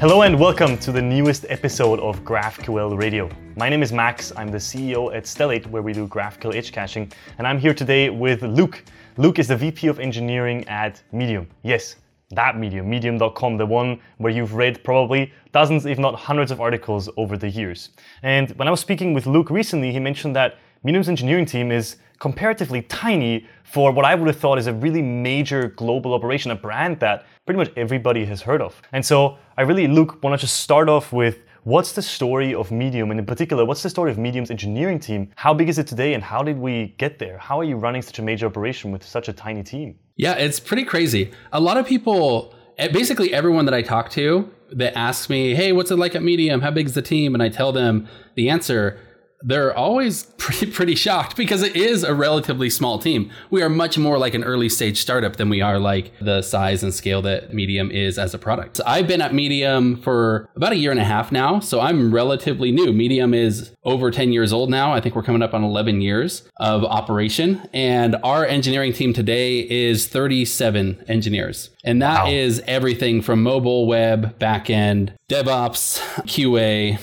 Hello and welcome to the newest episode of GraphQL Radio. My name is Max. I'm the CEO at Stellate, where we do GraphQL edge caching, and I'm here today with Luke. Luke is the VP of Engineering at Medium. Yes, that Medium, medium.com, the one where you've read probably dozens, if not hundreds of articles over the years. And when I was speaking with Luke recently, he mentioned that Medium's engineering team is comparatively tiny for what I would have thought is a really major global operation, a brand that pretty much everybody has heard of. And so I really, Luke, want to just start off with what's the story of Medium, and in particular, what's the story of Medium's engineering team? How big is it today, and how did we get there? How are you running such a major operation with such a tiny team? Yeah, it's pretty crazy. A lot of people, eh, basically everyone that I talk to, that asks me, "Hey, what's it like at Medium? How big is the team?" and I tell them the answer they're always pretty pretty shocked because it is a relatively small team. We are much more like an early stage startup than we are like the size and scale that Medium is as a product. So I've been at Medium for about a year and a half now, so I'm relatively new. Medium is over 10 years old now. I think we're coming up on 11 years of operation and our engineering team today is 37 engineers. And that wow. is everything from mobile, web, backend, DevOps, QA,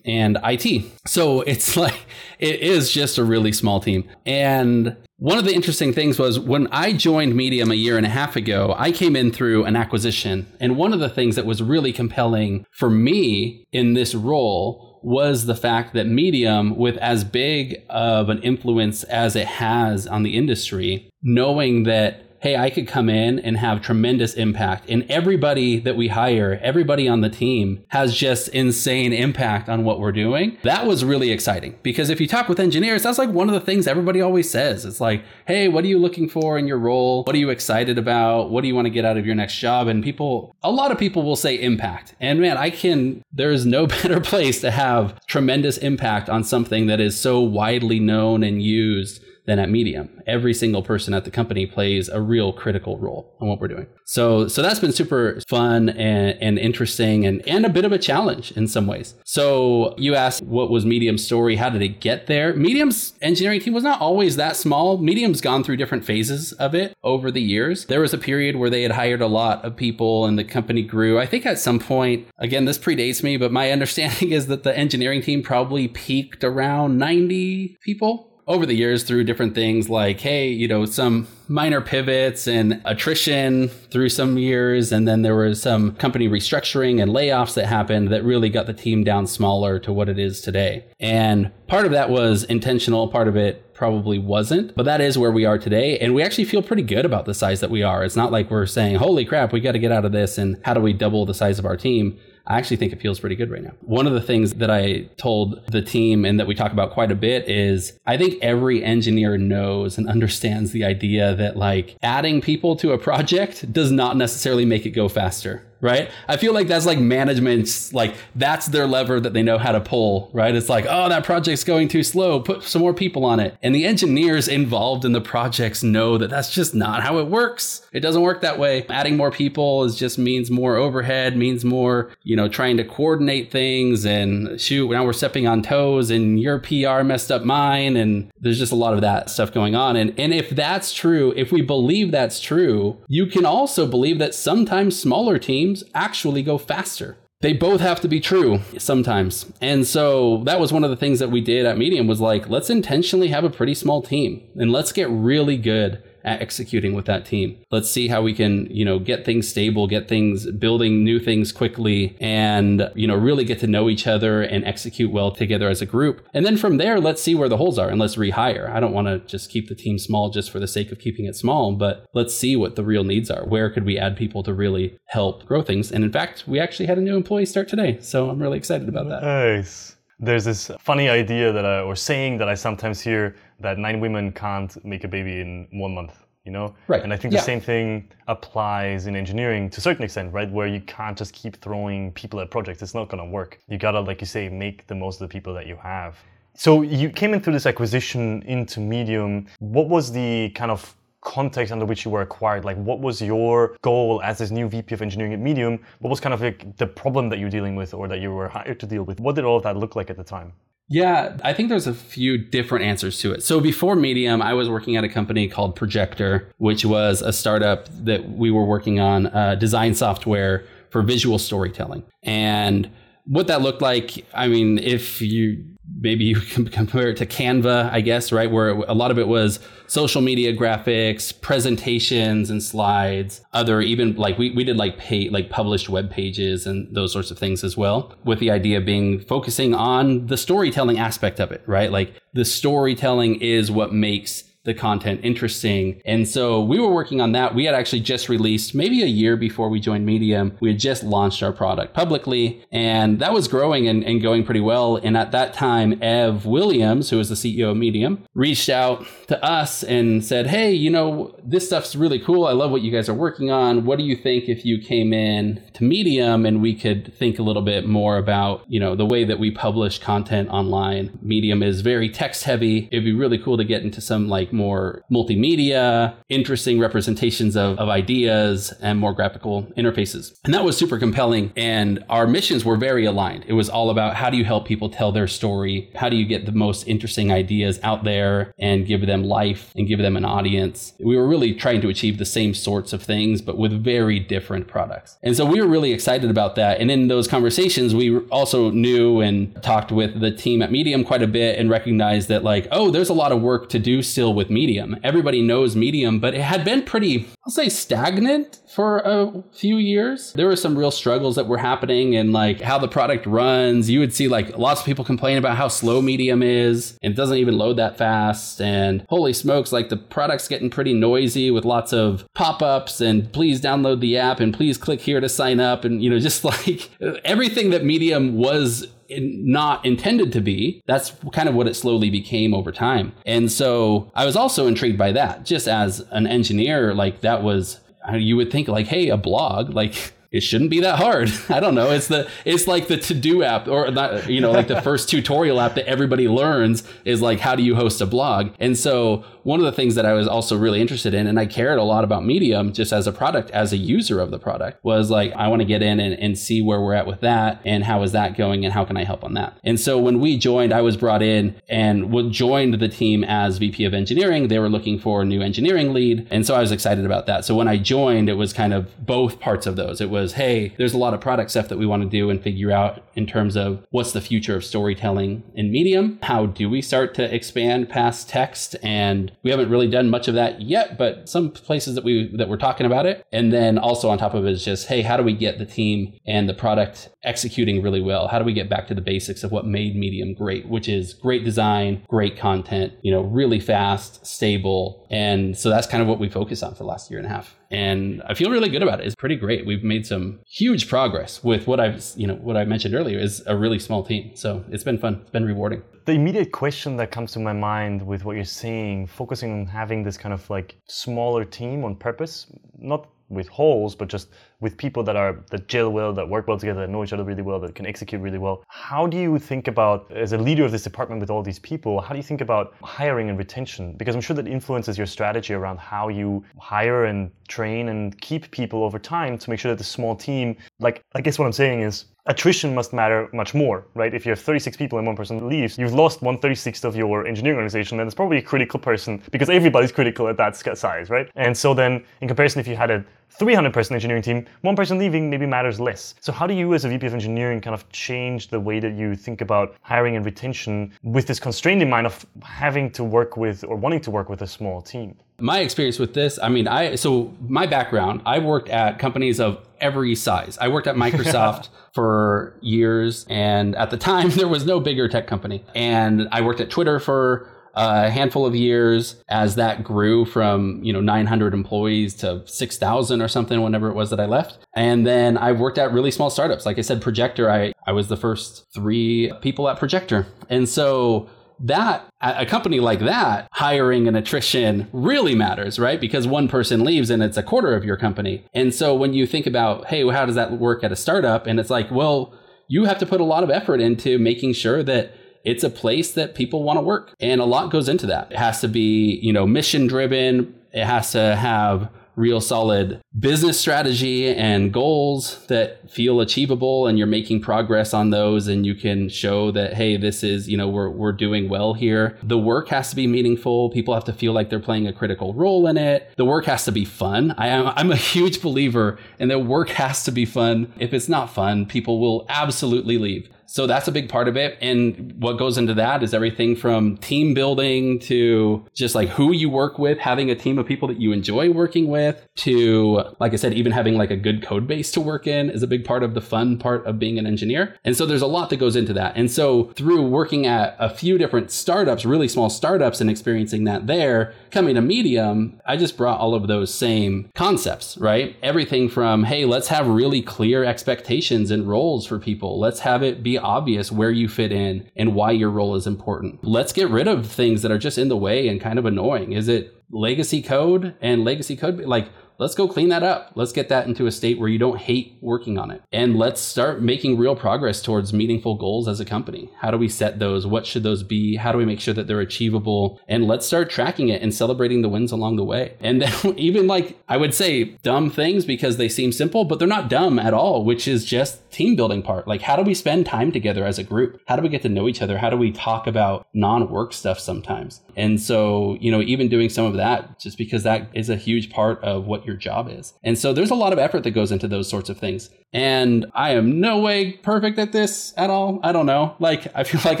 and IT. So it's like, it is just a really small team. And one of the interesting things was when I joined Medium a year and a half ago, I came in through an acquisition. And one of the things that was really compelling for me in this role was the fact that Medium, with as big of an influence as it has on the industry, knowing that hey, I could come in and have tremendous impact. And everybody that we hire, everybody on the team has just insane impact on what we're doing. That was really exciting because if you talk with engineers, that's like one of the things everybody always says. It's like, hey, what are you looking for in your role? What are you excited about? What do you want to get out of your next job? And people, a lot of people will say impact. And man, I can, there is no better place to have tremendous impact on something that is so widely known and used than at Medium. Every single person at the company plays a real critical role in what we're doing. So, so that's been super fun and, and interesting and, and a bit of a challenge in some ways. So you asked what was Medium's story? How did it get there? Medium's engineering team was not always that small. Medium's gone through different phases of it over the years. There was a period where they had hired a lot of people and the company grew. I think at some point, again, this predates me, but my understanding is that the engineering team probably peaked around 90 people over the years through different things like, hey, you know, some minor pivots and attrition through some years. And then there was some company restructuring and layoffs that happened that really got the team down smaller to what it is today. And part of that was intentional, part of it probably wasn't, but that is where we are today. And we actually feel pretty good about the size that we are. It's not like we're saying, holy crap, we got to get out of this and how do we double the size of our team? I actually think it feels pretty good right now. One of the things that I told the team and that we talk about quite a bit is I think every engineer knows and understands the idea that like adding people to a project does not necessarily make it go faster right? I feel like that's like management's like that's their lever that they know how to pull, right? It's like, oh, that project's going too slow, put some more people on it. And the engineers involved in the projects know that that's just not how it works. It doesn't work that way. Adding more people is just means more overhead, means more, you know, trying to coordinate things and shoot, now we're stepping on toes and your PR messed up mine and there's just a lot of that stuff going on. And and if that's true, if we believe that's true, you can also believe that sometimes smaller teams actually go faster. They both have to be true sometimes. And so that was one of the things that we did at Medium was like, let's intentionally have a pretty small team and let's get really good at executing with that team. Let's see how we can, you know, get things stable, get things building new things quickly and, you know, really get to know each other and execute well together as a group. And then from there, let's see where the holes are and let's rehire. I don't want to just keep the team small just for the sake of keeping it small, but let's see what the real needs are. Where could we add people to really help grow things? And in fact, we actually had a new employee start today. So I'm really excited about that. Nice. There's this funny idea that I, or saying that I sometimes hear that nine women can't make a baby in one month you know? Right. And i think yeah. the same thing applies in engineering to a certain extent right? Where you can't just keep throwing people at projects. It's not going to work. You gotta like you say make the most of the people that you have. So you came in through this acquisition into medium. What was the kind of context under which you were acquired like what was your goal as this new vp of engineering at medium what was kind of like the problem that you're dealing with or that you were hired to deal with what did all of that look like at the time yeah, I think there's a few different answers to it. So before Medium, I was working at a company called Projector, which was a startup that we were working on uh, design software for visual storytelling. And what that looked like, I mean, if you maybe you can compare it to Canva, I guess, right? Where a lot of it was social media graphics, presentations and slides, other even like we, we did like pay like published web pages and those sorts of things as well. With the idea being focusing on the storytelling aspect of it, right? Like the storytelling is what makes the content interesting. And so we were working on that. We had actually just released, maybe a year before we joined Medium, we had just launched our product publicly, and that was growing and, and going pretty well. And at that time, Ev Williams, who was the CEO of Medium, reached out to us and said, Hey, you know, this stuff's really cool. I love what you guys are working on. What do you think if you came in to Medium and we could think a little bit more about, you know, the way that we publish content online? Medium is very text heavy. It'd be really cool to get into some like more multimedia, interesting representations of, of ideas, and more graphical interfaces. And that was super compelling. And our missions were very aligned. It was all about how do you help people tell their story? How do you get the most interesting ideas out there and give them life and give them an audience? We were really trying to achieve the same sorts of things, but with very different products. And so we were really excited about that. And in those conversations, we also knew and talked with the team at Medium quite a bit and recognized that, like, oh, there's a lot of work to do still with Medium. Everybody knows Medium, but it had been pretty, I'll say, stagnant for a few years. There were some real struggles that were happening and like how the product runs. You would see like lots of people complain about how slow Medium is and it doesn't even load that fast. And holy smokes, like the product's getting pretty noisy with lots of pop ups and please download the app and please click here to sign up. And, you know, just like everything that Medium was not intended to be. That's kind of what it slowly became over time. And so I was also intrigued by that. Just as an engineer, like that was, you would think like, hey, a blog, like it shouldn't be that hard. I don't know. It's the it's like the to do app or not, you know, like the first tutorial app that everybody learns is like how do you host a blog. And so one of the things that I was also really interested in, and I cared a lot about Medium just as a product, as a user of the product, was like, I want to get in and, and see where we're at with that and how is that going and how can I help on that. And so when we joined, I was brought in and joined the team as VP of engineering. They were looking for a new engineering lead. And so I was excited about that. So when I joined, it was kind of both parts of those. It was, hey, there's a lot of product stuff that we want to do and figure out in terms of what's the future of storytelling in Medium? How do we start to expand past text and we haven't really done much of that yet, but some places that we that we're talking about it. And then also on top of it is just, hey, how do we get the team and the product executing really well? How do we get back to the basics of what made Medium great, which is great design, great content, you know, really fast, stable. And so that's kind of what we focus on for the last year and a half and I feel really good about it. It's pretty great. We've made some huge progress with what I've, you know, what I mentioned earlier is a really small team. So it's been fun. It's been rewarding. The immediate question that comes to my mind with what you're saying, focusing on having this kind of like smaller team on purpose, not with holes, but just with people that are that gel well, that work well together, that know each other really well, that can execute really well. How do you think about, as a leader of this department with all these people, how do you think about hiring and retention? Because I'm sure that influences your strategy around how you hire and train and keep people over time to make sure that the small team, like I guess what I'm saying is attrition must matter much more, right? If you have 36 people and one person leaves, you've lost 136th of your engineering organization, and it's probably a critical person because everybody's critical at that size, right? And so then, in comparison, if you had a 300 person engineering team, one person leaving maybe matters less. So, how do you, as a VP of engineering, kind of change the way that you think about hiring and retention with this constraint in mind of having to work with or wanting to work with a small team? My experience with this, I mean, I so my background, I worked at companies of every size. I worked at Microsoft for years, and at the time, there was no bigger tech company. And I worked at Twitter for a handful of years as that grew from you know 900 employees to 6000 or something whenever it was that i left. And then i've worked at really small startups. Like i said projector i, I was the first three people at projector. And so that a company like that hiring and attrition really matters right? Because one person leaves and it's a quarter of your company. And so when you think about hey how does that work at a startup? And it's like well you have to put a lot of effort into making sure that it's a place that people want to work and a lot goes into that. It has to be you know mission driven it has to have real solid business strategy and goals that feel achievable and you're making progress on those and you can show that hey this is you know we're, we're doing well here. The work has to be meaningful. People have to feel like they're playing a critical role in it. The work has to be fun. I am, i'm a huge believer in that work has to be fun. If it's not fun people will absolutely leave so that's a big part of it. And what goes into that is everything from team building to just like who you work with, having a team of people that you enjoy working with, to, like I said, even having like a good code base to work in is a big part of the fun part of being an engineer. And so there's a lot that goes into that. And so through working at a few different startups, really small startups, and experiencing that there, coming to Medium, I just brought all of those same concepts, right? Everything from, hey, let's have really clear expectations and roles for people. Let's have it be obvious where you fit in and why your role is important. Let's get rid of things that are just in the way and kind of annoying. Is it legacy code and legacy code? Like, let's go clean that up. Let's get that into a state where you don't hate working on it. And let's start making real progress towards meaningful goals as a company. How do we set those? What should those be? How do we make sure that they're achievable? And let's start tracking it and celebrating the wins along the way. And then even like I would say dumb things because they seem simple, but they're not dumb at all, which is just team building part. Like how do we spend time together as a group? How do we get to know each other? How do we talk about non-work stuff sometimes? And so, you know, even doing some of that just because that is a huge part of what your job is. And so there's a lot of effort that goes into those sorts of things. And I am no way perfect at this at all. I don't know. Like, I feel like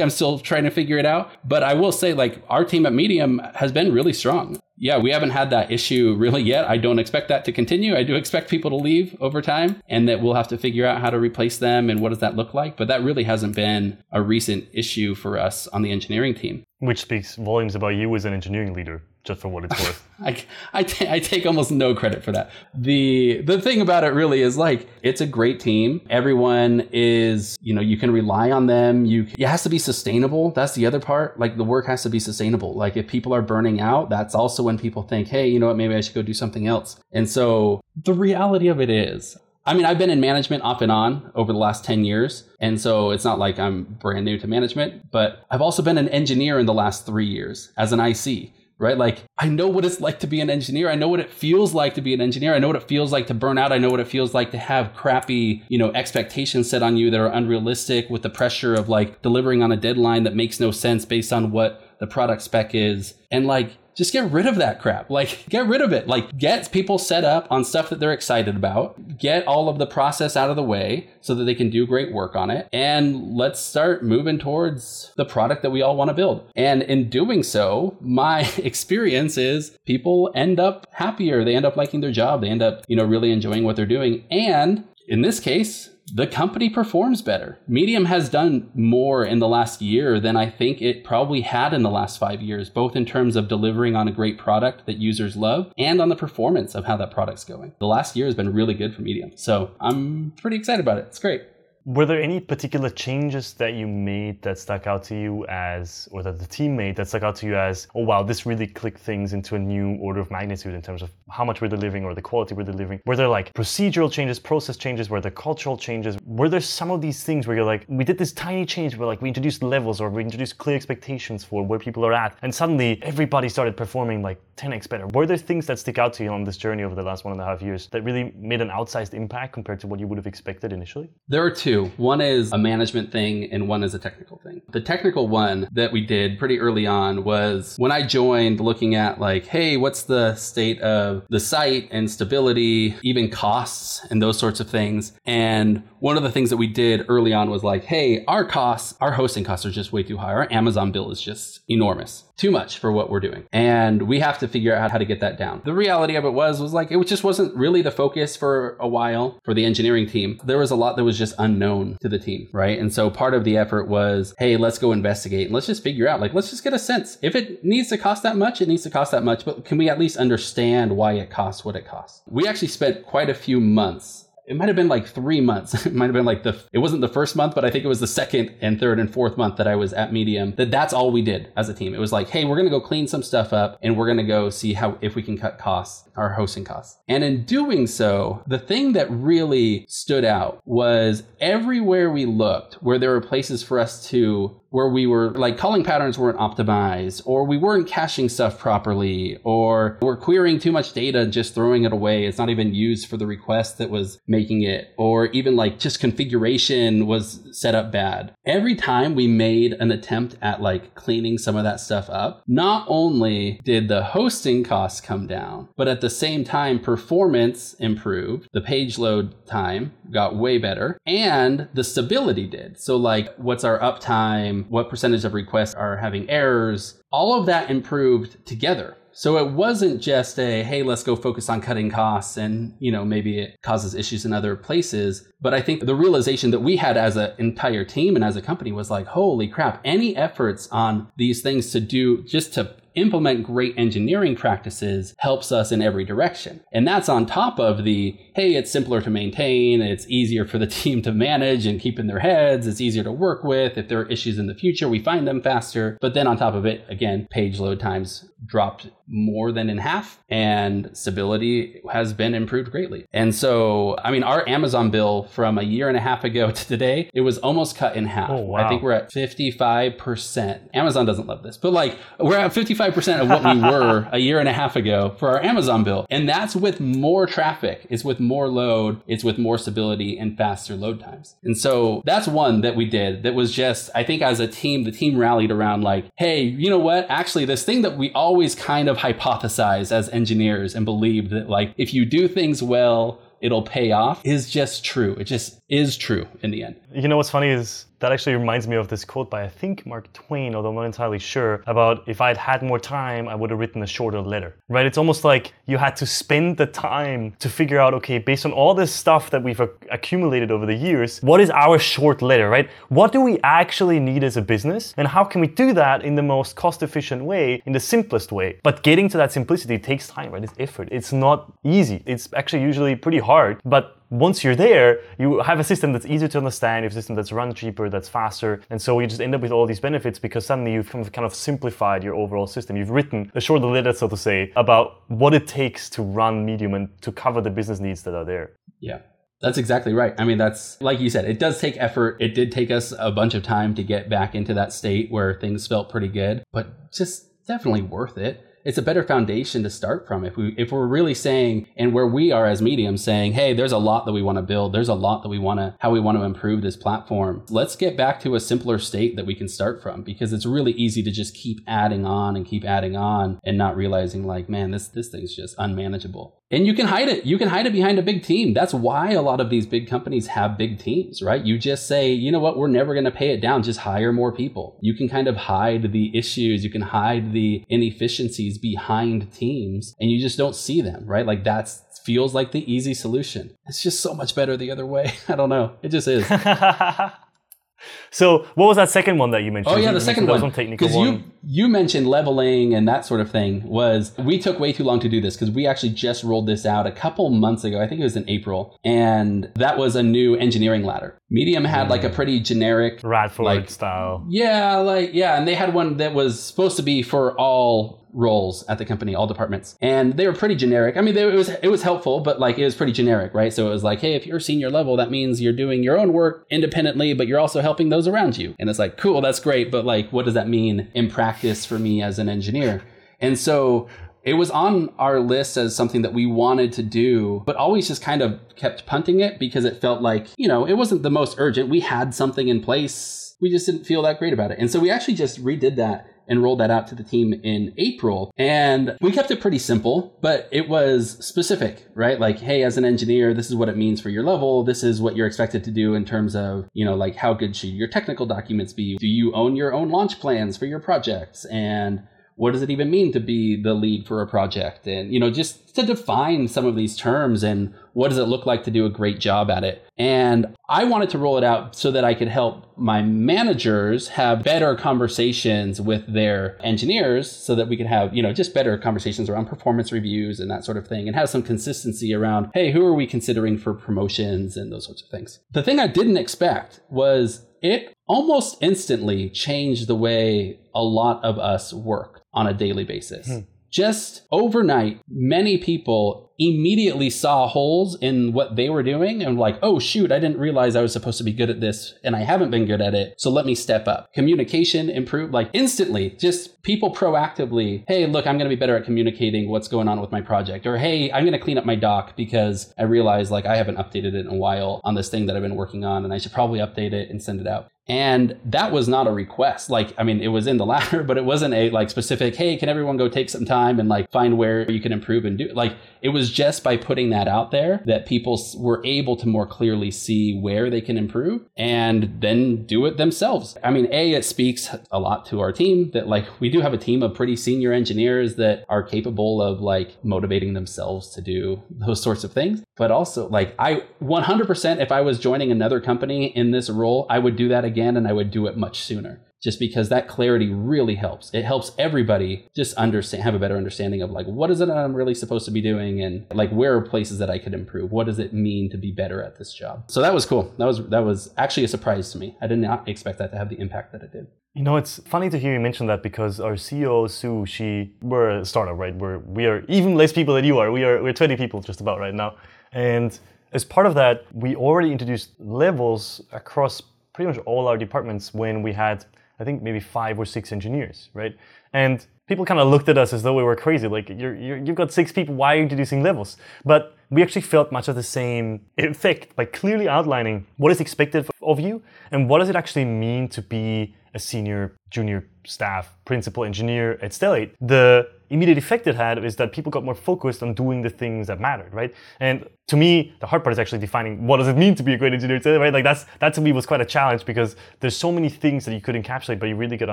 I'm still trying to figure it out. But I will say, like, our team at Medium has been really strong. Yeah, we haven't had that issue really yet. I don't expect that to continue. I do expect people to leave over time and that we'll have to figure out how to replace them and what does that look like. But that really hasn't been a recent issue for us on the engineering team. Which speaks volumes about you as an engineering leader just for what it's worth. I, I, t- I take almost no credit for that. The the thing about it really is like it's a great team. Everyone is you know you can rely on them. You it has to be sustainable. That's the other part. Like the work has to be sustainable. Like if people are burning out, that's also when people think, hey, you know what, maybe I should go do something else. And so the reality of it is I mean, I've been in management off and on over the last 10 years. And so it's not like I'm brand new to management, but I've also been an engineer in the last three years as an IC right? Like, I know what it's like to be an engineer. I know what it feels like to be an engineer. I know what it feels like to burn out. I know what it feels like to have crappy, you know, expectations set on you that are unrealistic with the pressure of like delivering on a deadline that makes no sense based on what the product spec is. And like, just get rid of that crap. Like, get rid of it. Like, get people set up on stuff that they're excited about. Get all of the process out of the way so that they can do great work on it. And let's start moving towards the product that we all want to build. And in doing so, my experience is people end up happier. They end up liking their job. They end up, you know, really enjoying what they're doing. And in this case, the company performs better. Medium has done more in the last year than I think it probably had in the last five years, both in terms of delivering on a great product that users love and on the performance of how that product's going. The last year has been really good for Medium. So I'm pretty excited about it. It's great. Were there any particular changes that you made that stuck out to you as, or that the team made that stuck out to you as, oh wow, this really clicked things into a new order of magnitude in terms of how much we're delivering or the quality we're delivering? Were there like procedural changes, process changes? Were there cultural changes? Were there some of these things where you're like, we did this tiny change where like we introduced levels or we introduced clear expectations for where people are at, and suddenly everybody started performing like 10x better? Were there things that stick out to you on this journey over the last one and a half years that really made an outsized impact compared to what you would have expected initially? There are two. One is a management thing and one is a technical thing. The technical one that we did pretty early on was when I joined looking at like, hey, what's the state of the site and stability, even costs and those sorts of things. And one of the things that we did early on was like, hey, our costs, our hosting costs are just way too high. Our Amazon bill is just enormous too much for what we're doing. And we have to figure out how to get that down. The reality of it was, was like, it just wasn't really the focus for a while for the engineering team. There was a lot that was just unknown to the team, right? And so part of the effort was, hey, let's go investigate and let's just figure out, like, let's just get a sense. If it needs to cost that much, it needs to cost that much, but can we at least understand why it costs what it costs? We actually spent quite a few months it might have been like three months. it might have been like the, it wasn't the first month, but I think it was the second and third and fourth month that I was at Medium. That that's all we did as a team. It was like, hey, we're going to go clean some stuff up and we're going to go see how, if we can cut costs our hosting costs. And in doing so, the thing that really stood out was everywhere we looked where there were places for us to where we were like calling patterns weren't optimized or we weren't caching stuff properly or we're querying too much data and just throwing it away it's not even used for the request that was making it or even like just configuration was set up bad every time we made an attempt at like cleaning some of that stuff up not only did the hosting costs come down but at the same time performance improved the page load time got way better and the stability did so like what's our uptime what percentage of requests are having errors. All of that improved together. So it wasn't just a, hey, let's go focus on cutting costs and, you know, maybe it causes issues in other places. But I think the realization that we had as an entire team and as a company was like, holy crap, any efforts on these things to do just to implement great engineering practices helps us in every direction. And that's on top of the, hey, it's simpler to maintain, it's easier for the team to manage and keep in their heads, it's easier to work with. If there are issues in the future, we find them faster. But then on top of it, again, page load times dropped more than in half and stability has been improved greatly. And so, I mean, our Amazon bill from a year and a half ago to today, it was almost cut in half. Oh, wow. I think we're at 55%. Amazon doesn't love this, but like we're at 55% of what we were a year and a half ago for our Amazon bill. And that's with more traffic, it's with more load, it's with more stability and faster load times. And so that's one that we did that was just, I think as a team, the team rallied around like, hey, you know what? Actually, this thing that we always kind of hypothesized as engineers and believed that like if you do things well, it'll pay off is just true. It just is true in the end. You know what's funny is that actually reminds me of this quote by I think Mark Twain, although I'm not entirely sure, about if I'd had more time, I would have written a shorter letter. Right? It's almost like you had to spend the time to figure out, okay, based on all this stuff that we've accumulated over the years, what is our short letter, right? What do we actually need as a business? And how can we do that in the most cost efficient way, in the simplest way? But getting to that simplicity takes time, right? It's effort. It's not easy. It's actually usually pretty hard, but once you're there, you have a system that's easier to understand, you have a system that's run cheaper, that's faster, and so you just end up with all these benefits because suddenly you've kind of simplified your overall system. You've written a short letter, so to say, about what it takes to run Medium and to cover the business needs that are there. Yeah. That's exactly right. I mean, that's like you said, it does take effort. It did take us a bunch of time to get back into that state where things felt pretty good, but just definitely worth it it's a better foundation to start from. If we if we're really saying and where we are as mediums saying hey there's a lot that we want to build there's a lot that we want to how we want to improve this platform let's get back to a simpler state that we can start from because it's really easy to just keep adding on and keep adding on and not realizing like man this this thing's just unmanageable and you can hide it. You can hide it behind a big team. That's why a lot of these big companies have big teams, right? You just say, you know what, we're never going to pay it down. Just hire more people. You can kind of hide the issues. You can hide the inefficiencies behind teams and you just don't see them, right? Like that's feels like the easy solution. It's just so much better the other way. I don't know. It just is. So, what was that second one that you mentioned? Oh yeah, the second one. Wasn't technical. Because you you mentioned leveling and that sort of thing. Was we took way too long to do this because we actually just rolled this out a couple months ago. I think it was in April, and that was a new engineering ladder. Medium had mm. like a pretty generic Radford like, style. Yeah, like yeah, and they had one that was supposed to be for all roles at the company, all departments, and they were pretty generic. I mean, they, it was it was helpful, but like it was pretty generic, right? So it was like, hey, if you're senior level, that means you're doing your own work independently, but you're also helping those around you. And it's like, cool, that's great, but like, what does that mean in practice for me as an engineer? And so it was on our list as something that we wanted to do, but always just kind of kept punting it because it felt like, you know, it wasn't the most urgent. We had something in place. We just didn't feel that great about it. And so we actually just redid that and rolled that out to the team in April. And we kept it pretty simple, but it was specific, right? Like, hey, as an engineer, this is what it means for your level. This is what you're expected to do in terms of, you know, like how good should your technical documents be? Do you own your own launch plans for your projects? And what does it even mean to be the lead for a project? And you know just to define some of these terms and what does it look like to do a great job at it. And i wanted to roll it out so that i could help my managers have better conversations with their engineers so that we could have you know just better conversations around performance reviews and that sort of thing and have some consistency around hey who are we considering for promotions and those sorts of things. The thing i didn't expect was it almost instantly changed the way a lot of us work on a daily basis. Hmm. just overnight, many people immediately saw holes in what they were doing and like, oh shoot, I didn't realize I was supposed to be good at this and I haven't been good at it. So let me step up. Communication improved like instantly, just people proactively, hey, look, I'm going to be better at communicating what's going on with my project. Or hey, I'm going to clean up my doc because I realized like I haven't updated it in a while on this thing that I've been working on and I should probably update it and send it out. And that was not a request. Like, I mean, it was in the ladder, but it wasn't a like specific, hey, can everyone go take some time and like find where you can improve and do? Like, it was just by putting that out there that people were able to more clearly see where they can improve and then do it themselves. I mean, A, it speaks a lot to our team that like we do have a team of pretty senior engineers that are capable of like motivating themselves to do those sorts of things. But also, like, I 100%, if I was joining another company in this role, I would do that again and I would do it much sooner just because that clarity really helps. It helps everybody just understand, have a better understanding of like, what is it I'm really supposed to be doing? And like, where are places that I could improve? What does it mean to be better at this job? So that was cool. That was, that was actually a surprise to me. I did not expect that to have the impact that it did. You know, it's funny to hear you mention that because our CEO Sue, she we're a startup, right? We're we are even less people than you are. We are we're 20 people just about right now, and as part of that, we already introduced levels across pretty much all our departments when we had I think maybe five or six engineers, right? And people kind of looked at us as though we were crazy. Like, you're, you're, you've got six people, why are you introducing levels? But we actually felt much of the same effect by clearly outlining what is expected of you and what does it actually mean to be a senior, junior staff, principal engineer at Stellate. The immediate effect it had is that people got more focused on doing the things that mattered, right? And to me, the hard part is actually defining what does it mean to be a great engineer right? Like that's that to me was quite a challenge because there's so many things that you could encapsulate, but you really got to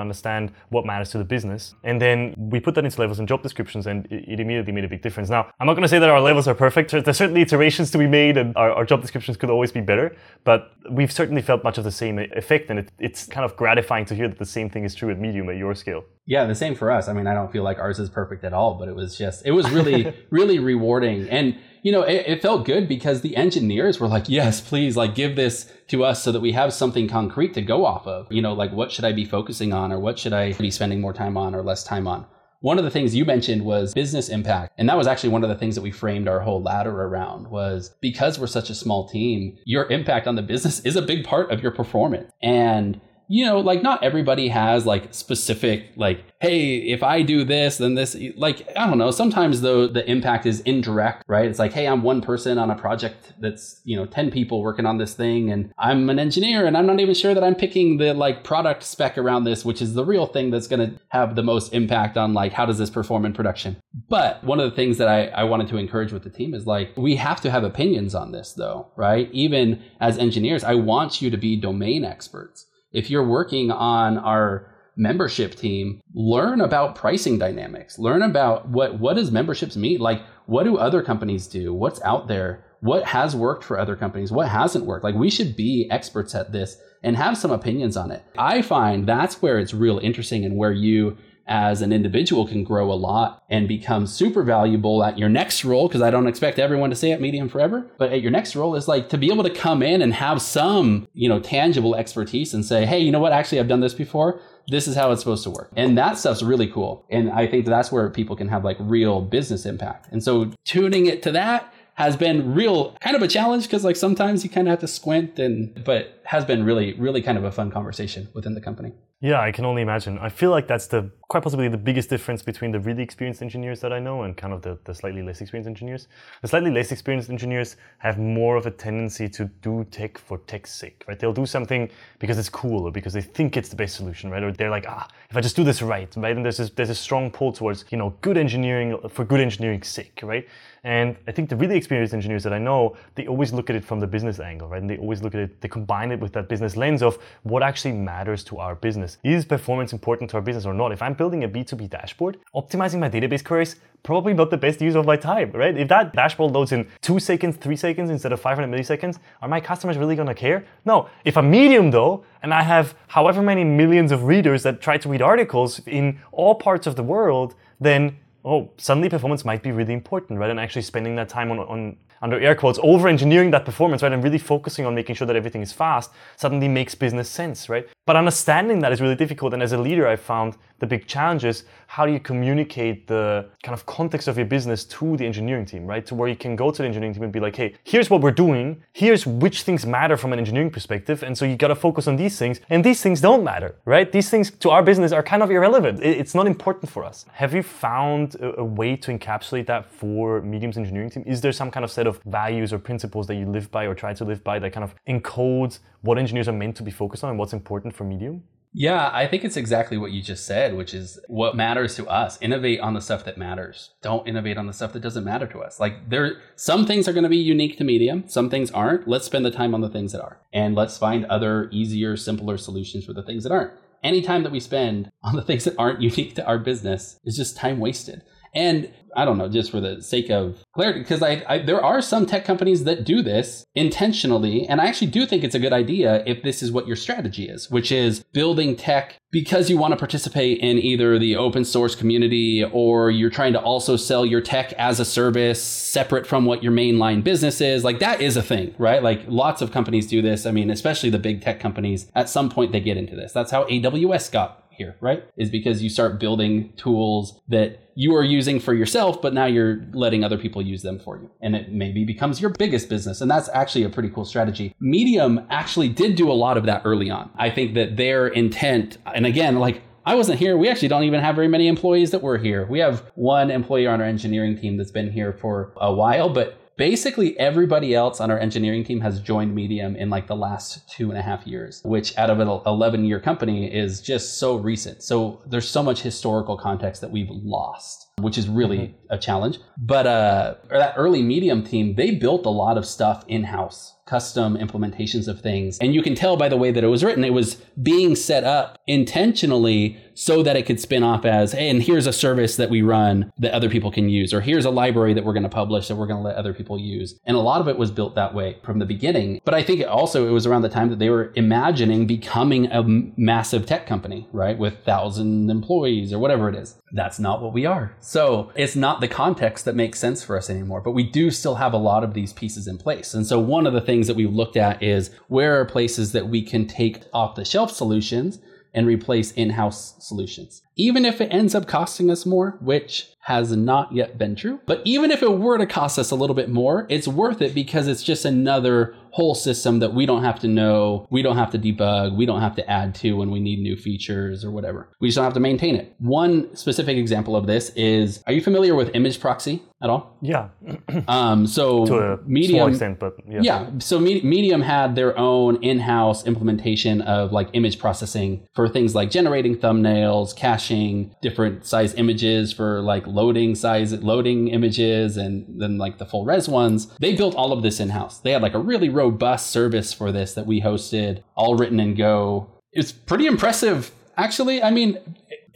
understand what matters to the business. And then we put that into levels and job descriptions, and it immediately made a big difference. Now, I'm not going to say that our levels are perfect. There's certainly iterations to be made, and our, our, job descriptions could always be better. But we've certainly felt much of the same effect, and it, it's kind of gratifying to hear that the same thing is true at Medium at your scale. Yeah, the same for us. I mean, I don't feel like ours is perfect at all, but it was just, it was really, really rewarding. And, you know, it, it, felt good because the engineers were like, yes, please, like give this to us so that we have something concrete to go off of. You know, like what should I be focusing on or what should I be spending more time on or less time on? One of the things you mentioned was business impact. And that was actually one of the things that we framed our whole ladder around was because we're such a small team, your impact on the business is a big part of your performance. And you know, like not everybody has like specific, like, hey, if I do this, then this, like, I don't know. Sometimes though, the impact is indirect, right? It's like, hey, I'm one person on a project that's, you know, 10 people working on this thing, and I'm an engineer, and I'm not even sure that I'm picking the like product spec around this, which is the real thing that's going to have the most impact on like, how does this perform in production? But one of the things that I, I wanted to encourage with the team is like, we have to have opinions on this though, right? Even as engineers, I want you to be domain experts if you're working on our membership team, learn about pricing dynamics. Learn about what what does memberships mean? Like what do other companies do? What's out there? What has worked for other companies? What hasn't worked? Like we should be experts at this and have some opinions on it. I find that's where it's real interesting and where you as an individual can grow a lot and become super valuable at your next role because I don't expect everyone to stay at Medium forever. But at your next role is like to be able to come in and have some, you know, tangible expertise and say, hey, you know what? Actually, I've done this before. This is how it's supposed to work. And that stuff's really cool. And I think that's where people can have like real business impact. And so tuning it to that has been real kind of a challenge because like sometimes you kind of have to squint and but has been really really kind of a fun conversation within the company yeah i can only imagine. I feel like that's the quite possibly the biggest difference between the really experienced engineers that i know and kind of the, the slightly less experienced engineers. The slightly less experienced engineers have more of a tendency to do tech for tech's sake right? They'll do something because it's cool or because they think it's the best solution right? Or they're like ah if i just do this right right? And there's this, there's a strong pull towards you know good engineering for good engineering's sake right? And I think the really experienced engineers that I know, they always look at it from the business angle, right? And they always look at it, they combine it with that business lens of what actually matters to our business. Is performance important to our business or not? If I'm building a B2B dashboard, optimizing my database queries, probably not the best use of my time, right? If that dashboard loads in two seconds, three seconds instead of 500 milliseconds, are my customers really gonna care? No. If I'm medium though, and I have however many millions of readers that try to read articles in all parts of the world, then oh, suddenly performance might be really important, right? And actually spending that time on, on under air quotes, over engineering that performance, right? And really focusing on making sure that everything is fast suddenly makes business sense, right? But understanding that is really difficult. And as a leader, I found the big challenge is how do you communicate the kind of context of your business to the engineering team, right? To where you can go to the engineering team and be like, hey, here's what we're doing, here's which things matter from an engineering perspective, and so you got to focus on these things, and these things don't matter, right? These things to our business are kind of irrelevant. It's not important for us. Have you found a, way to encapsulate that for Medium's engineering team? Is there some kind of set of values or principles that you live by or try to live by that kind of encodes what engineers are meant to be focused on and what's important for Medium? Yeah, I think it's exactly what you just said, which is what matters to us. Innovate on the stuff that matters. Don't innovate on the stuff that doesn't matter to us. Like there some things are going to be unique to Medium, some things aren't. Let's spend the time on the things that are. And let's find other easier, simpler solutions for the things that aren't. Any time that we spend on the things that aren't unique to our business is just time wasted. And I don't know, just for the sake of clarity, because I, I, there are some tech companies that do this intentionally, and I actually do think it's a good idea if this is what your strategy is, which is building tech because you want to participate in either the open source community or you're trying to also sell your tech as a service separate from what your mainline business is. Like that is a thing, right? Like lots of companies do this. I mean, especially the big tech companies, at some point they get into this. That's how AWS got here, right? Is because you start building tools that you are using for yourself, but now you're letting other people use them for you. And it maybe becomes your biggest business. And that's actually a pretty cool strategy. Medium actually did do a lot of that early on. I think that their intent, and again, like I wasn't here. We actually don't even have very many employees that were here. We have one employee on our engineering team that's been here for a while, but basically everybody else on our engineering team has joined Medium in like the last two and a half years, which out of an 11 year company is just so recent. So there's so much historical context that we've lost, which is really mm-hmm. a challenge. But uh, that early Medium team, they built a lot of stuff in house custom implementations of things. And you can tell by the way that it was written, it was being set up intentionally so that it could spin off as, hey, and here's a service that we run that other people can use, or here's a library that we're going to publish that we're going to let other people use. And a lot of it was built that way from the beginning. But I think also it was around the time that they were imagining becoming a massive tech company, right? With thousand employees or whatever it is. That's not what we are. So it's not the context that makes sense for us anymore, but we do still have a lot of these pieces in place. And so one of the things that we've looked at is where are places that we can take off the shelf solutions and replace in house solutions. Even if it ends up costing us more, which has not yet been true, but even if it were to cost us a little bit more, it's worth it because it's just another whole system that we don't have to know, we don't have to debug, we don't have to add to when we need new features or whatever. We just don't have to maintain it. One specific example of this is are you familiar with imgproxy at all? Yeah. um, so to a Medium, extent, but yeah. Yeah. So Medium had their own in-house implementation of like image processing for things like generating thumbnails, caching different size images for like loading size loading images and then like the full res ones. They built all of this in-house. They had like a really robust service for this that we hosted, all written in Go. It's pretty impressive, actually. I mean,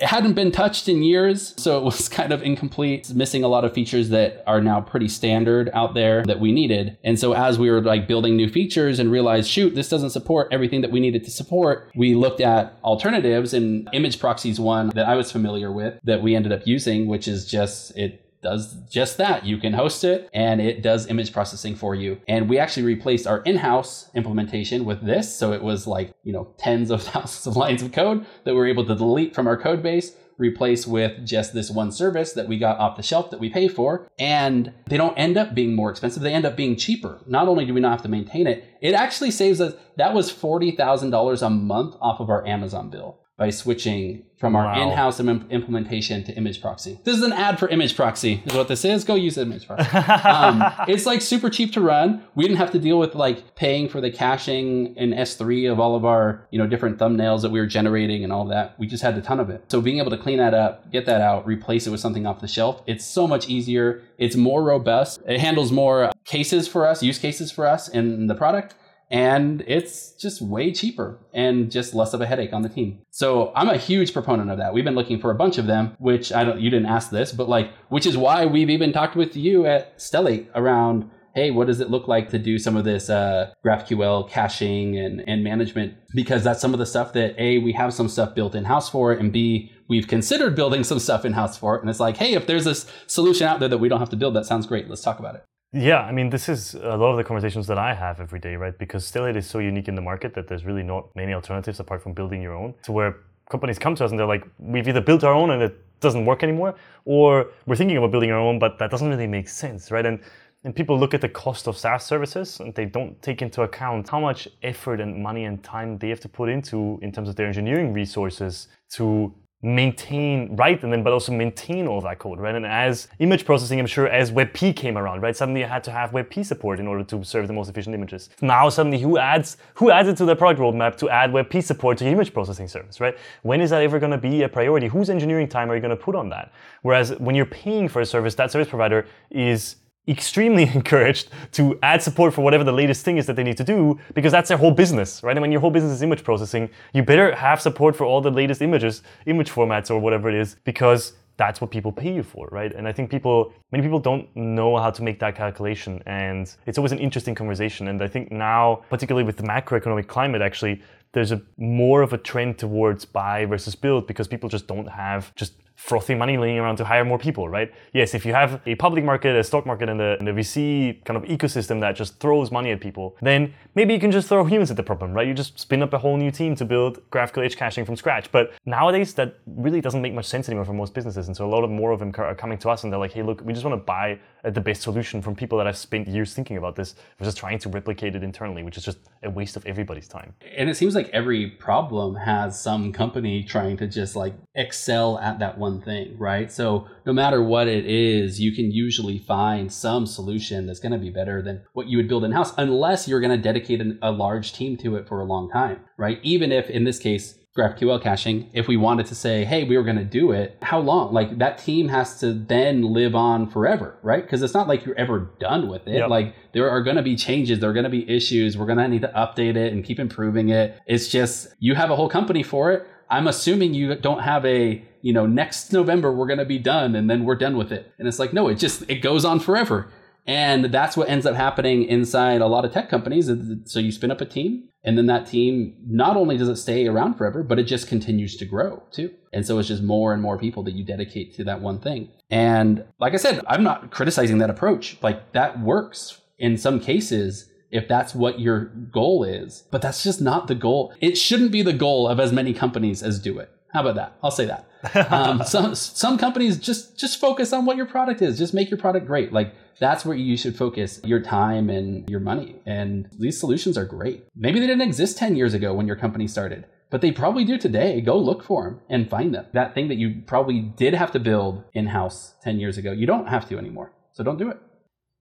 it hadn't been touched in years, so it was kind of incomplete, it's missing a lot of features that are now pretty standard out there that we needed. And so as we were like building new features and realized, shoot, this doesn't support everything that we needed to support, we looked at alternatives and imgproxy's one that I was familiar with that we ended up using, which is just it does just that. You can host it and it does image processing for you. And we actually replaced our in-house implementation with this. So it was like, you know, tens of thousands of lines of code that we are able to delete from our code base, replace with just this one service that we got off the shelf that we pay for. And they don't end up being more expensive. They end up being cheaper. Not only do we not have to maintain it, it actually saves us, that was $40,000 a month off of our Amazon bill by switching from our wow. in-house Im- implementation to imgproxy. This is an ad for imgproxy is what this is. Go use imgproxy. um, it's like super cheap to run. We didn't have to deal with like paying for the caching in S3 of all of our, you know, different thumbnails that we were generating and all that. We just had a ton of it. So being able to clean that up, get that out, replace it with something off the shelf, it's so much easier. It's more robust. It handles more cases for us, use cases for us in the product and it's just way cheaper and just less of a headache on the team. So I'm a huge proponent of that. We've been looking for a bunch of them, which I don't you didn't ask this, but like which is why we've even talked with you at Stellate around hey, what does it look like to do some of this uh, GraphQL caching and, and management? Because that's some of the stuff that A, we have some stuff built in house for it, and B, we've considered building some stuff in house for it. And it's like, hey, if there's this solution out there that we don't have to build, that sounds great. Let's talk about it. Yeah, I mean, this is a lot of the conversations that I have every day, right? Because Stellate is so unique in the market that there's really not many alternatives apart from building your own. So where companies come to us and they're like, we've either built our own and it doesn't work anymore, or we're thinking about building our own, but that doesn't really make sense, right? And and people look at the cost of SaaS services and they don't take into account how much effort and money and time they have to put into in terms of their engineering resources to maintain right and then but also maintain all that code right? And as image processing i'm sure as webp came around right? Suddenly you had to have webp support in order to serve the most efficient images. Now suddenly who adds who adds it to their product roadmap to add webp support to your image processing service right? When is that ever going to be a priority? Whose engineering time are you going to put on that? Whereas when you're paying for a service that service provider is extremely encouraged to add support for whatever the latest thing is that they need to do because that's their whole business, right? And when your whole business is image processing, you better have support for all the latest images, image formats or whatever it is, because that's what people pay you for, right? And I think people, many people don't know how to make that calculation. And it's always an interesting conversation. And I think now, particularly with the macroeconomic climate, actually, there's a more of a trend towards buy versus build because people just don't have just frothy money laying around to hire more people, right? Yes, if you have a public market, a stock market, and the, and a VC kind of ecosystem that just throws money at people, then maybe you can just throw humans at the problem, right? You just spin up a whole new team to build GraphQL edge caching from scratch. But nowadays, that really doesn't make much sense anymore for most businesses. And so a lot of more of them are coming to us and they're like, hey, look, we just want to buy uh, the best solution from people that have spent years thinking about this versus trying to replicate it internally, which is just a waste of everybody's time. And it seems like every problem has some company trying to just like excel at that one one thing, right? So no matter what it is, you can usually find some solution that's going to be better than what you would build in house, unless you're going to dedicate an, a large team to it for a long time, right? Even if in this case, GraphQL caching, if we wanted to say, hey, we were going to do it, how long? Like that team has to then live on forever, right? Because it's not like you're ever done with it. Yep. Like there are going to be changes, there are going to be issues. We're going to need to update it and keep improving it. It's just you have a whole company for it. I'm assuming you don't have a you know, next November we're going to be done and then we're done with it. And it's like, no, it just, it goes on forever. And that's what ends up happening inside a lot of tech companies. So you spin up a team and then that team, not only does it stay around forever, but it just continues to grow too. And so it's just more and more people that you dedicate to that one thing. And like I said, I'm not criticizing that approach. Like that works in some cases if that's what your goal is, but that's just not the goal. It shouldn't be the goal of as many companies as do it. How about that? I'll say that. Um, some some companies just just focus on what your product is. Just make your product great. Like that's where you should focus your time and your money. And these solutions are great. Maybe they didn't exist ten years ago when your company started, but they probably do today. Go look for them and find them. That thing that you probably did have to build in house ten years ago, you don't have to anymore. So don't do it.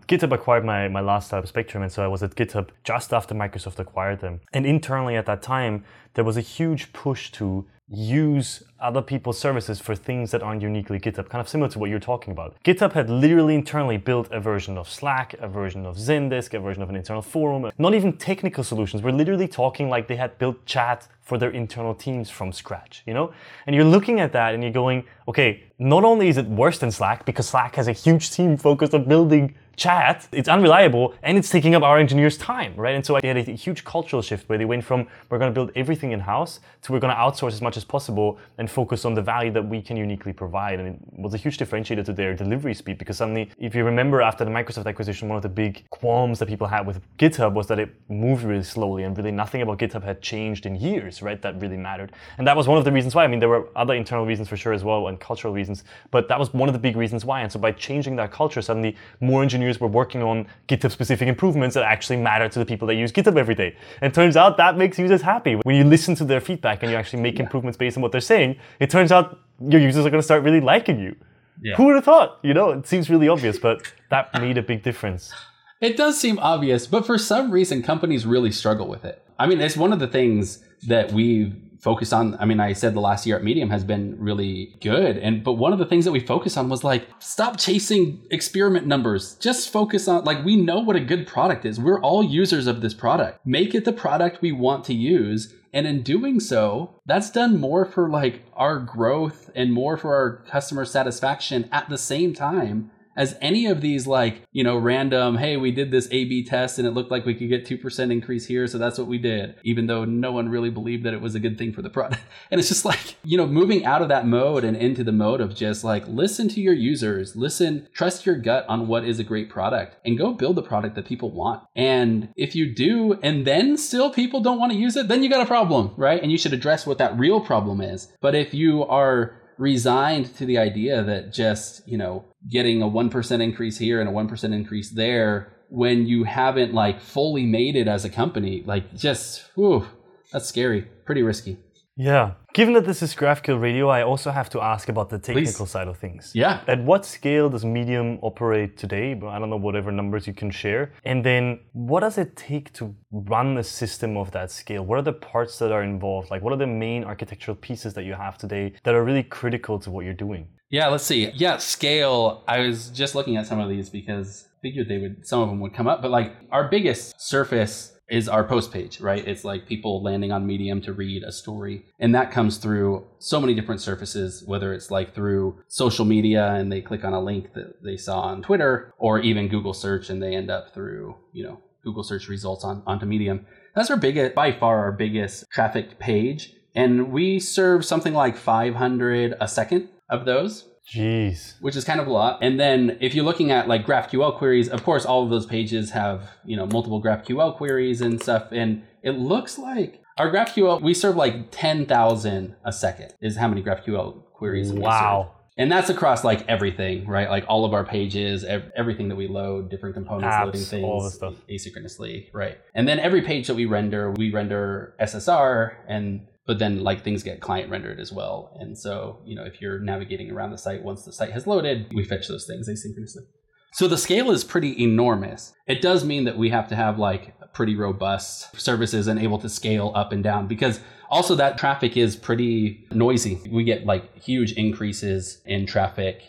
GitHub acquired my, my last startup, Spectrum, and so I was at GitHub just after Microsoft acquired them. And internally at that time, there was a huge push to use other people's services for things that aren't uniquely GitHub, kind of similar to what you're talking about. GitHub had literally internally built a version of Slack, a version of Zendesk, a version of an internal forum, not even technical solutions. We're literally talking like they had built chat for their internal teams from scratch, you know? And you're looking at that and you're going, okay, not only is it worse than Slack because Slack has a huge team focused on building chat, it's unreliable and it's taking up our engineers' time, right? And so I had a huge cultural shift where they went from we're going to build everything in house to we're going to outsource as much as possible and focus on the value that we can uniquely provide. And it was a huge differentiator to their delivery speed because suddenly, if you remember after the Microsoft acquisition, one of the big qualms that people had with GitHub was that it moved really slowly and really nothing about GitHub had changed in years, right? That really mattered. And that was one of the reasons why. I mean, there were other internal reasons for sure as well and cultural reasons, but that was one of the big reasons why. And so by changing that culture, suddenly more engineers engineers were working on GitHub specific improvements that actually matter to the people that use GitHub every day. And turns out that makes users happy. When you listen to their feedback and you actually make yeah. improvements based on what they're saying, it turns out your users are going to start really liking you. Yeah. Who would have thought? You know, it seems really obvious, but that made a big difference. It does seem obvious, but for some reason, companies really struggle with it. I mean, it's one of the things that we've focused on i mean i said the last year at medium has been really good and but one of the things that we focus on was like stop chasing experiment numbers. Just focus on like we know what a good product is. We're all users of this product. Make it the product we want to use and in doing so that's done more for like our growth and more for our customer satisfaction at the same time as any of these like, you know, random, hey, we did this A B test and it looked like we could get 2% increase here. So that's what we did, even though no one really believed that it was a good thing for the product. And it's just like, you know, moving out of that mode and into the mode of just like listen to your users, listen, trust your gut on what is a great product and go build the product that people want. And if you do, and then still people don't want to use it, then you got a problem, right? And you should address what that real problem is. But if you are resigned to the idea that just, you know, getting a 1% increase here and a 1% increase there when you haven't like fully made it as a company, like just, whew, that's scary, pretty risky. Yeah. Given that this is GraphQL Radio, I also have to ask about the technical Please. side of things. Yeah. At what scale does Medium operate today? I don't know, whatever numbers you can share. And then what does it take to run a system of that scale? What are the parts that are involved? Like, what are the main architectural pieces that you have today that are really critical to what you're doing? Yeah, let's see. Yeah, scale. I was just looking at some of these because I figured they would, some of them would come up. But like our biggest surface is our post page, right? It's like people landing on Medium to read a story. And that comes through so many different surfaces, whether it's like through social media and they click on a link that they saw on Twitter, or even Google search and they end up through, you know, Google search results on onto Medium. That's our biggest, by far, our biggest traffic page. And we serve something like 500 a second of those. Jeez. Which is kind of a lot. And then if you're looking at like GraphQL queries, of course, all of those pages have, you know, multiple GraphQL queries and stuff. And it looks like our GraphQL, we serve like 10,000 a second is how many GraphQL queries wow. And that's across like everything, right? Like all of our pages, ev- everything that we load, different components, Apps, loading things, all the stuff. asynchronously, right? And then every page that we render, we render SSR and but then like things get client rendered as well. And so, you know, if you're navigating around the site once the site has loaded, we fetch those things asynchronously. So the scale is pretty enormous. It does mean that we have to have like pretty robust services and able to scale up and down because also that traffic is pretty noisy. We get like huge increases in traffic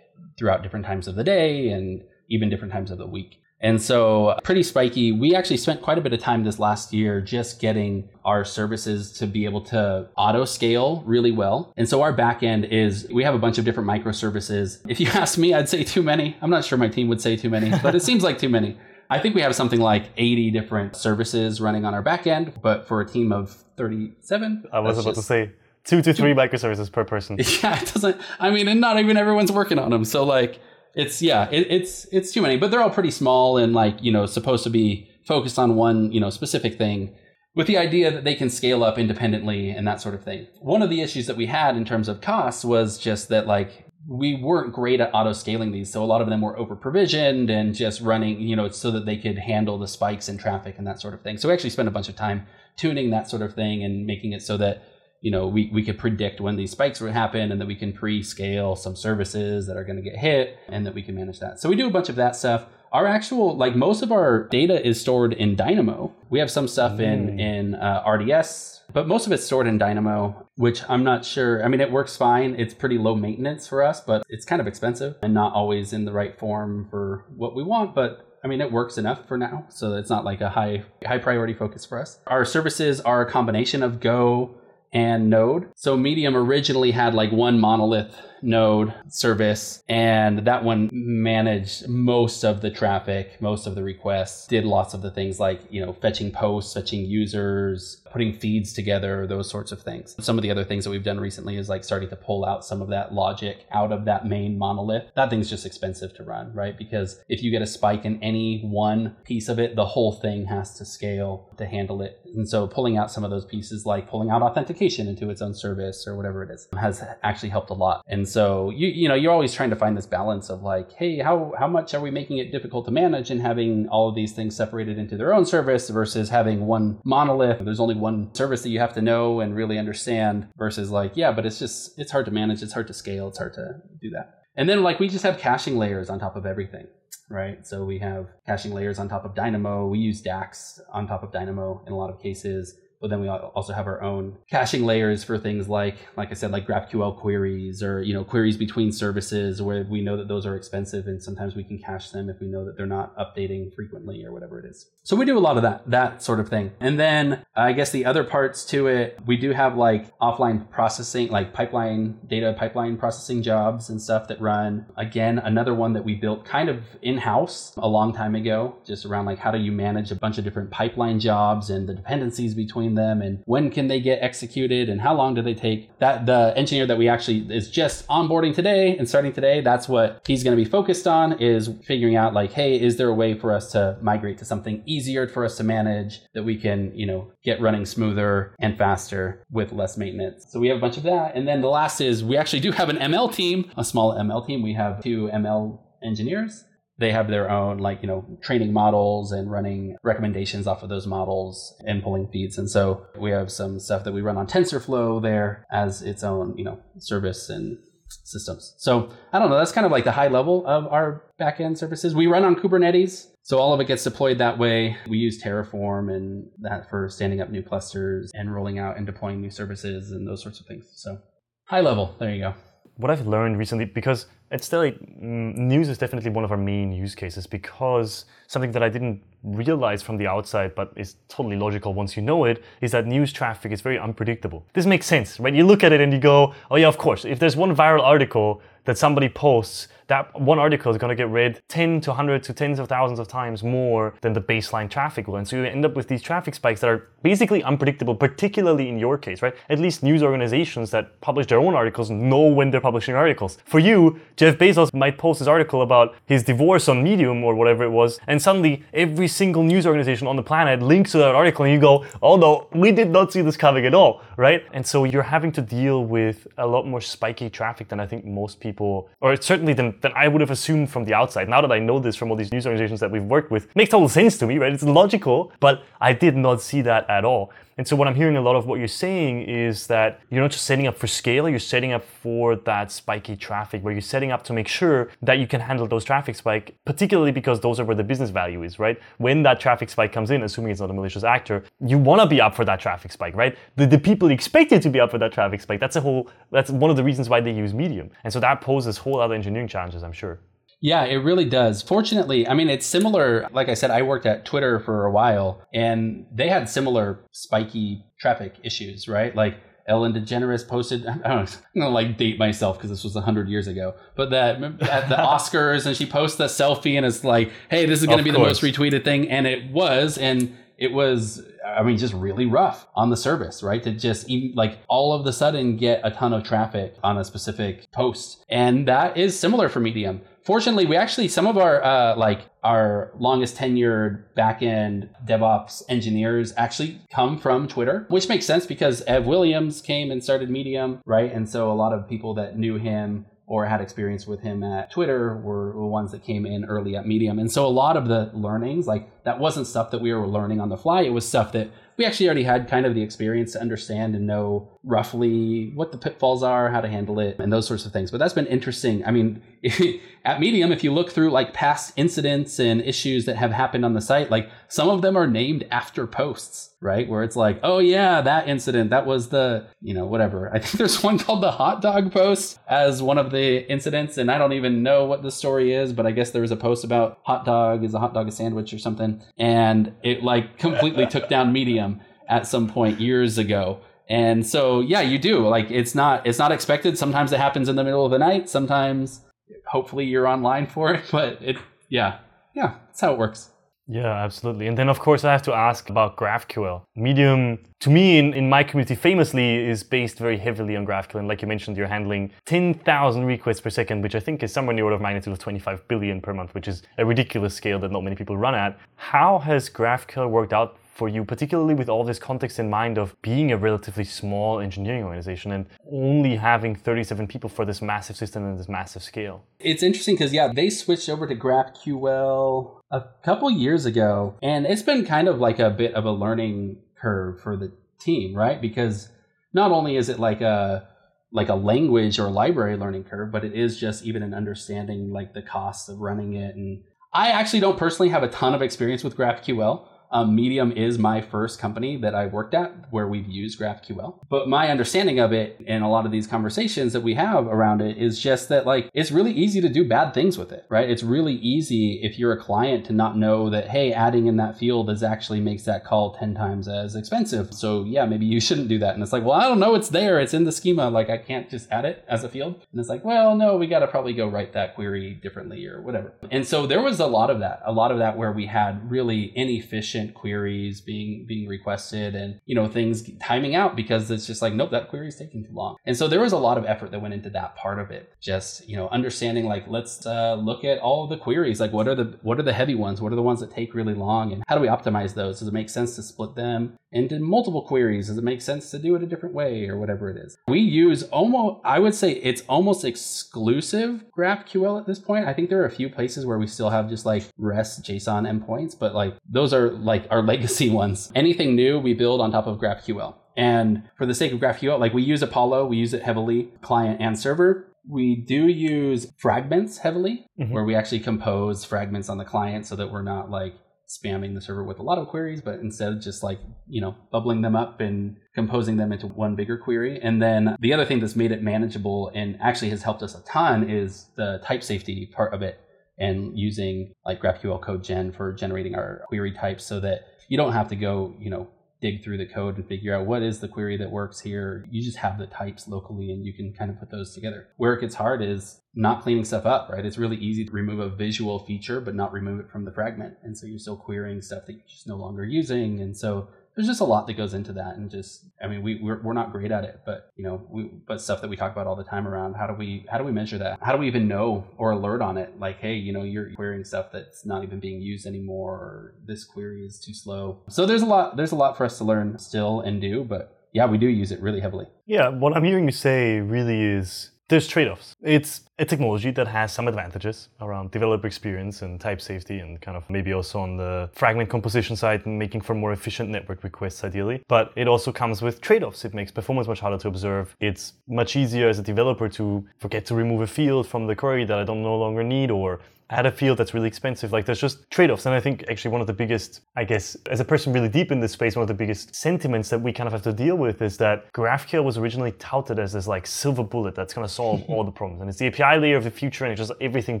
throughout different times of the day and even different times of the week. And so, pretty spiky. We actually spent quite a bit of time this last year just getting our services to be able to auto scale really well. And so, our backend is we have a bunch of different microservices. If you ask me, I'd say too many. I'm not sure my team would say too many, but it seems like too many. I think we have something like 80 different services running on our backend, but for a team of 37. I was about just, to say two to three microservices per person. Yeah, it doesn't, I mean, and not even everyone's working on them. So, like, it's yeah, it, it's it's too many, but they're all pretty small and like you know supposed to be focused on one you know specific thing with the idea that they can scale up independently and that sort of thing. One of the issues that we had in terms of costs was just that like we weren't great at auto scaling these. So a lot of them were over provisioned and just running, you know, so that they could handle the spikes in traffic and that sort of thing. So we actually spent a bunch of time tuning that sort of thing and making it so that you know, we, we could predict when these spikes would happen and that we can pre-scale some services that are going to get hit and that we can manage that. So we do a bunch of that stuff. Our actual, like most of our data is stored in Dynamo. We have some stuff mm. in, in uh, RDS, but most of it's stored in Dynamo, which I'm not sure. I mean, it works fine. It's pretty low maintenance for us, but it's kind of expensive and not always in the right form for what we want. But I mean, it works enough for now, so it's not like a high high priority focus for us. Our services are a combination of Go, and Node. So Medium originally had like one monolith node service and that one managed most of the traffic most of the requests did lots of the things like you know fetching posts fetching users putting feeds together those sorts of things. Some of the other things that we've done recently is like starting to pull out some of that logic out of that main monolith. That thing's just expensive to run right? Because if you get a spike in any one piece of it the whole thing has to scale to handle it. And so pulling out some of those pieces like pulling out authentication into its own service or whatever it is has actually helped a lot. And so you you know you're always trying to find this balance of like, hey, how how much are we making it difficult to manage and having all of these things separated into their own service versus having one monolith. There's only one service that you have to know and really understand versus like, yeah, but it's just it's hard to manage, it's hard to scale, it's hard to do that. And then like we just have caching layers on top of everything right? So we have caching layers on top of Dynamo. We use DAX on top of Dynamo in a lot of cases but then we also have our own caching layers for things like, like I said, like GraphQL queries or you know queries between services where we know that those are expensive, and sometimes we can cache them if we know that they're not updating frequently or whatever it is. So we do a lot of that, that sort of thing. And then I guess the other parts to it, we do have like offline processing, like pipeline data pipeline processing jobs and stuff that run. Again, another one that we built kind of in house a long time ago, just around like how do you manage a bunch of different pipeline jobs and the dependencies between them and when can they get executed and how long do they take. That the engineer that we actually is just onboarding today and starting today, that's what he's going to be focused on is figuring out like, hey, is there a way for us to migrate to something easier for us to manage that we can, you know, get running smoother and faster with less maintenance. So we have a bunch of that. And then the last is we actually do have an ML team, a small ML team. We have two ML engineers they have their own like you know training models and running recommendations off of those models and pulling feeds. And so we have some stuff that we run on tensorflow there as its own you know service and systems. So i don't know that's kind of like the high level of our backend services. We run on kubernetes so all of it gets deployed that way. We use terraform and that for standing up new clusters and rolling out and deploying new services and those sorts of things. So high level there you go. What I've learned recently, because it's still like, mm, news is definitely one of our main use cases because something that I didn't realize from the outside, but is totally logical once you know it, is that news traffic is very unpredictable. This makes sense, right? You look at it and you go, oh yeah, of course. If there's one viral article that somebody posts, that one article is going to get read 10 to 100 to tens of thousands of times more than the baseline traffic will. And so you end up with these traffic spikes that are basically unpredictable, particularly in your case, right? At least news organizations that publish their own articles know when they're publishing articles. For you, Jeff Bezos might post his article about his divorce on Medium or whatever it was, and suddenly every single news organization on the planet links to that article, and you go, oh no, we did not see this coming at all, right? And so you're having to deal with a lot more spiky traffic than I think most people, or certainly than than, I would have assumed from the outside. Now that I know this from all these news organizations that we've worked with, makes total sense to me, right? It's logical, but I did not see that at all. And so what I'm hearing a lot of what you're saying is that you're not just setting up for scale, you're setting up for that spiky traffic where you're setting up to make sure that you can handle those traffic spike, particularly because those are where the business value is, right? When that traffic spike comes in, assuming it's not a malicious actor, you want to be up for that traffic spike, right? The, the people expect you to be up for that traffic spike. That's a whole, that's one of the reasons why they use Medium. And so that poses whole other engineering challenges, I'm sure. Yeah, it really does. Fortunately, I mean, it's similar. Like I said, I worked at Twitter for a while and they had similar spiky traffic issues, right? Like Ellen DeGeneres posted, I don't know, I'm gonna like date myself because this was 100 years ago, but that at the Oscars and she posts a selfie and it's like, hey, this is gonna be course. the most retweeted thing. And it was. And it was i mean just really rough on the service right to just like all of the sudden get a ton of traffic on a specific post and that is similar for medium fortunately we actually some of our uh, like our longest tenured backend devops engineers actually come from twitter which makes sense because ev williams came and started medium right and so a lot of people that knew him or had experience with him at Twitter were the ones that came in early at Medium. And so a lot of the learnings, like that wasn't stuff that we were learning on the fly. It was stuff that we actually already had kind of the experience to understand and know roughly what the pitfalls are, how to handle it, and those sorts of things. But that's been interesting. I mean, at Medium, if you look through like past incidents and issues that have happened on the site, like some of them are named after posts, right? Where it's like, oh yeah, that incident, that was the, you know, whatever. I think there's one called the hot dog post as one of the incidents, and I don't even know what the story is, but I guess there was a post about hot dog, is a hot dog a sandwich or something, and it like completely took down Medium at some point years ago and so yeah, you do. Like it's not it's not expected. Sometimes it happens in the middle of the night. Sometimes hopefully you're online for it, but it yeah. Yeah, that's how it works. Yeah, absolutely. And then, of course, I have to ask about GraphQL. Medium, to me, in, in my community, famously is based very heavily on GraphQL. And like you mentioned, you're handling 10,000 requests per second, which I think is somewhere in the order of magnitude of 25 billion per month, which is a ridiculous scale that not many people run at. How has GraphQL worked out for you, particularly with all this context in mind of being a relatively small engineering organization and only having 37 people for this massive system and this massive scale? It's interesting because, yeah, they switched over to GraphQL a couple years ago, and it's been kind of like a bit of a learning curve for the team, right? Because not only is it like a like a language or library learning curve, but it is just even an understanding like the costs of running it. And I actually don't personally have a ton of experience with GraphQL. Um, Medium is my first company that I worked at where we've used GraphQL. But my understanding of it and a lot of these conversations that we have around it is just that like it's really easy to do bad things with it, right? It's really easy if you're a client to not know that, hey, adding in that field is actually makes that call 10 times as expensive. So yeah, maybe you shouldn't do that. And it's like, well, I don't know, it's there, it's in the schema. Like I can't just add it as a field. And it's like, well, no, we got to probably go write that query differently or whatever. And so there was a lot of that, a lot of that where we had really inefficient queries being being requested and you know things timing out because it's just like nope that query is taking too long. And so there was a lot of effort that went into that part of it. Just you know understanding like let's uh, look at all the queries. Like what are the what are the heavy ones? What are the ones that take really long? And how do we optimize those? Does it make sense to split them into multiple queries? Does it make sense to do it a different way or whatever it is? We use almost i would say it's almost exclusive graphql at this point. I think there are a few places where we still have just like rest json endpoints but like those are like our legacy ones anything new we build on top of graphql and for the sake of GraphQL, like we use Apollo, we use it heavily, client and server. We do use fragments heavily, mm-hmm. where we actually compose fragments on the client so that we're not like spamming the server with a lot of queries, but instead just like, you know, bubbling them up and composing them into one bigger query. And then the other thing that's made it manageable and actually has helped us a ton is the type safety part of it and using like GraphQL code gen for generating our query types so that you don't have to go, you know, dig through the code and figure out what is the query that works here. You just have the types locally and you can kind of put those together. Where it gets hard is not cleaning stuff up, right? It's really easy to remove a visual feature, but not remove it from the fragment. And so you're still querying stuff that you're just no longer using. And so there's just a lot that goes into that and just i mean we we're, we're not great at it but you know we but stuff that we talk about all the time around how do we how do we measure that? How do we even know or alert on it? Like hey you know you're querying stuff that's not even being used anymore or this query is too slow. So there's a lot there's a lot for us to learn still and do but yeah we do use it really heavily. Yeah what i'm hearing you say really is there's trade-offs. It's a technology that has some advantages around developer experience and type safety and kind of maybe also on the fragment composition side and making for more efficient network requests ideally. But it also comes with trade-offs. It makes performance much harder to observe. It's much easier as a developer to forget to remove a field from the query that I don't no longer need or add a field that's really expensive. Like there's just trade-offs. And I think actually one of the biggest, I guess, as a person really deep in this space, one of the biggest sentiments that we kind of have to deal with is that GraphQL was originally touted as this like silver bullet that's going to solve all the problems. And it's the API layer of the future and it does everything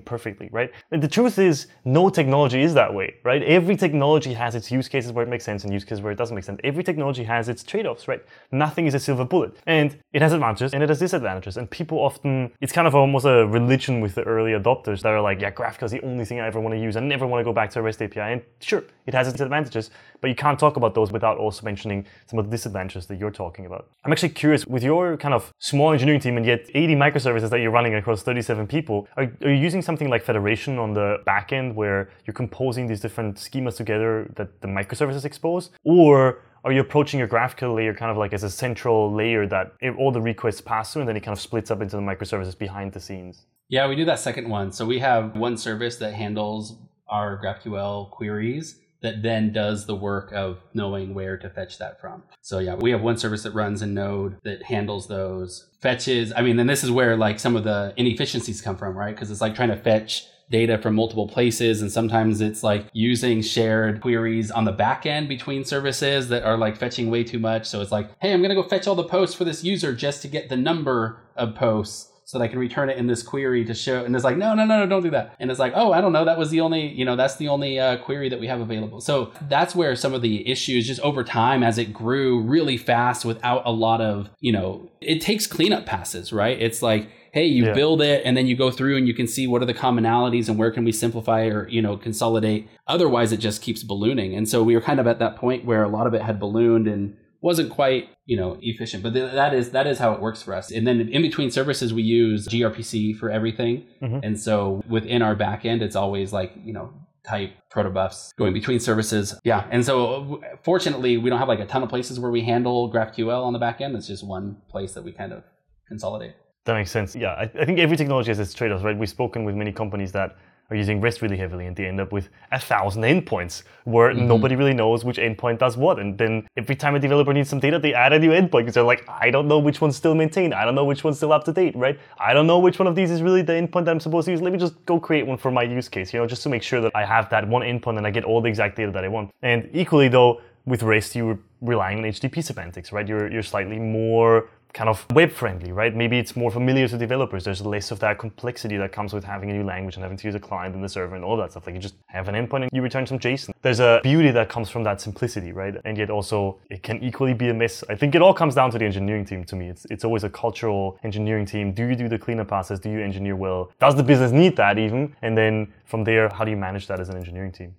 perfectly, right? And the truth is no technology is that way, right? Every technology has its use cases where it makes sense and use cases where it doesn't make sense. Every technology has its trade-offs, right? Nothing is a silver bullet. And it has advantages and it has disadvantages. And people often, it's kind of almost a religion with the early adopters that are like, yeah, GraphQL is the only thing I ever want to use. I never want to go back to a REST API. And sure, it has its advantages, but you can't talk about those without also mentioning some of the disadvantages that you're talking about. I'm actually curious with your kind of small engineering team and yet 80 microservices that you're running across 37 people, are, are you using something like Federation on the back end where you're composing these different schemas together that the microservices expose? Or are you approaching your GraphQL layer kind of like as a central layer that all the requests pass through and then it kind of splits up into the microservices behind the scenes? Yeah, we do that second one. So we have one service that handles our GraphQL queries that then does the work of knowing where to fetch that from. So yeah, we have one service that runs in Node that handles those fetches. I mean, then this is where like some of the inefficiencies come from, right? Because it's like trying to fetch data from multiple places and sometimes it's like using shared queries on the back end between services that are like fetching way too much so it's like hey i'm going to go fetch all the posts for this user just to get the number of posts so that I can return it in this query to show. And it's like, no, no, no, no, don't do that. And it's like, oh, I don't know. That was the only, you know, that's the only uh, query that we have available. So that's where some of the issues just over time as it grew really fast without a lot of, you know, it takes cleanup passes, right? It's like, hey you yeah. build it and then you go through and you can see what are the commonalities and where can we simplify or you know consolidate otherwise it just keeps ballooning and so we were kind of at that point where a lot of it had ballooned and wasn't quite you know efficient but th- that is that is how it works for us. And then in between services we use grpc for everything. Mm-hmm. and so within our backend it's always like you know type protobufs going between services. Yeah. And so fortunately we don't have like a ton of places where we handle graphql on the backend. It's just one place that we kind of consolidate. That makes sense. Yeah i, I think every technology has its trade-offs right? We've spoken with many companies that are using REST really heavily and they end up with a thousand endpoints where mm-hmm. nobody really knows which endpoint does what. And then every time a developer needs some data, they add a new endpoint because they're like, I don't know which one's still maintained. I don't know which one's still up to date, right? I don't know which one of these is really the endpoint that I'm supposed to use. Let me just go create one for my use case, you know, just to make sure that I have that one endpoint and I get all the exact data that I want. And equally though, with REST, you're relying on HTTP semantics, right? You're, you're slightly more kind of web friendly, right? Maybe it's more familiar to developers. There's less of that complexity that comes with having a new language and having to use a client and the server and all that stuff. Like you just have an endpoint and you return some JSON. There's a beauty that comes from that simplicity, right? And yet also it can equally be a mess. I think it all comes down to the engineering team to me. It's it's always a cultural engineering team. Do you do the cleanup process? Do you engineer well? Does the business need that even? And then from there, how do you manage that as an engineering team?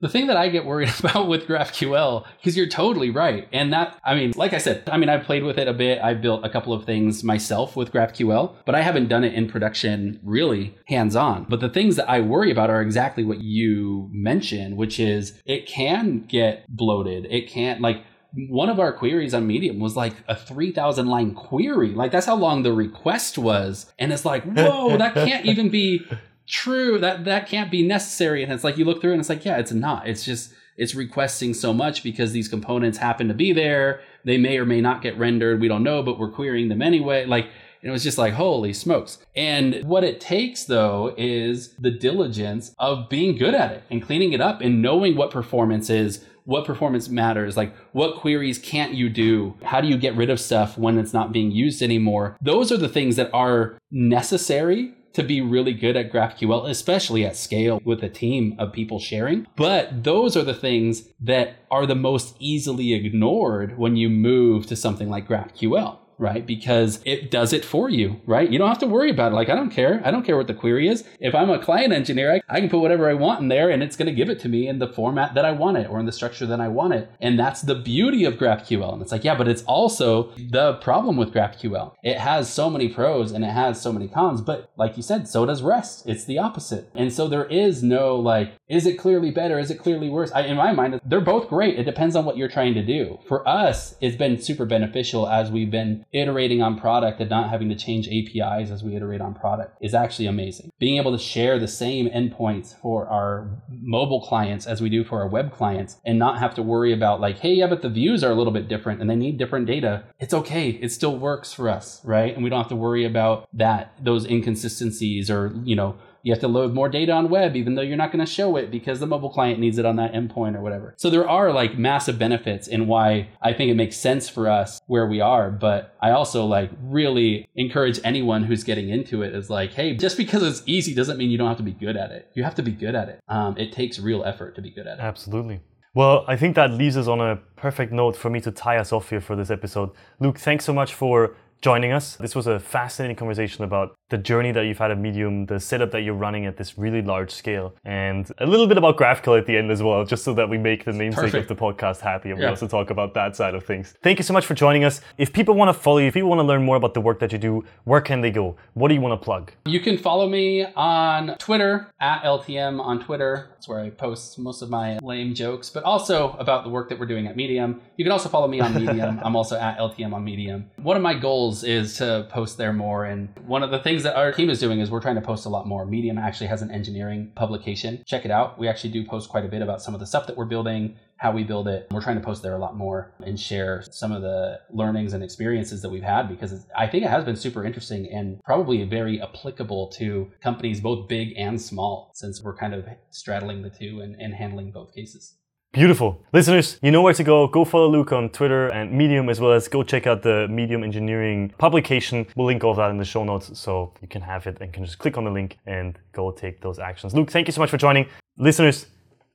The thing that I get worried about with GraphQL, because you're totally right. And that, I mean, like I said, I mean, I've played with it a bit. I've built a couple of things myself with GraphQL, but I haven't done it in production really hands on. But the things that I worry about are exactly what you mentioned, which is it can get bloated. It can't, like, one of our queries on Medium was like a 3,000 line query. Like, that's how long the request was. And it's like, whoa, that can't even be true that that can't be necessary and it's like you look through and it's like yeah it's not it's just it's requesting so much because these components happen to be there they may or may not get rendered we don't know but we're querying them anyway like it was just like, holy smokes. And what it takes, though, is the diligence of being good at it and cleaning it up and knowing what performance is, what performance matters, like what queries can't you do? How do you get rid of stuff when it's not being used anymore? Those are the things that are necessary to be really good at GraphQL, especially at scale with a team of people sharing. But those are the things that are the most easily ignored when you move to something like GraphQL right? Because it does it for you, right? You don't have to worry about it. Like, I don't care. I don't care what the query is. If I'm a client engineer, I, can put whatever I want in there and it's going to give it to me in the format that I want it or in the structure that I want it. And that's the beauty of GraphQL. And it's like, yeah, but it's also the problem with GraphQL. It has so many pros and it has so many cons, but like you said, so does REST. It's the opposite. And so there is no like, is it clearly better? Is it clearly worse? I, in my mind, they're both great. It depends on what you're trying to do. For us, it's been super beneficial as we've been iterating on product and not having to change APIs as we iterate on product is actually amazing. Being able to share the same endpoints for our mobile clients as we do for our web clients and not have to worry about like, hey, yeah, but the views are a little bit different and they need different data. It's okay. It still works for us, right? And we don't have to worry about that, those inconsistencies or, you know, you have to load more data on web, even though you're not going to show it because the mobile client needs it on that endpoint or whatever. So there are like massive benefits in why I think it makes sense for us where we are. But I also like really encourage anyone who's getting into it is like, hey, just because it's easy doesn't mean you don't have to be good at it. You have to be good at it. Um, it takes real effort to be good at it. Absolutely. Well, I think that leaves us on a perfect note for me to tie us off here for this episode. Luke, thanks so much for joining us. This was a fascinating conversation about the journey that you've had at Medium, the setup that you're running at this really large scale, and a little bit about GraphQL at the end as well, just so that we make the namesake Perfect. of the podcast happy and yeah. we also talk about that side of things. Thank you so much for joining us. If people want to follow you, if people want to learn more about the work that you do, where can they go? What do you want to plug? You can follow me on Twitter, at LTM on Twitter. That's where I post most of my lame jokes, but also about the work that we're doing at Medium. You can also follow me on Medium. I'm also at LTM on Medium. One of my goals is to post there more. And one of the things that our team is doing is we're trying to post a lot more. Medium actually has an engineering publication. Check it out. We actually do post quite a bit about some of the stuff that we're building, how we build it. We're trying to post there a lot more and share some of the learnings and experiences that we've had because I think it has been super interesting and probably very applicable to companies both big and small since we're kind of straddling the two and, and handling both cases. Beautiful. Listeners, you know where to go. Go follow Luke on Twitter and Medium, as well as go check out the Medium Engineering publication. We'll link all that in the show notes so you can have it and can just click on the link and go take those actions. Luke, thank you so much for joining. Listeners,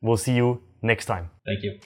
we'll see you next time. Thank you.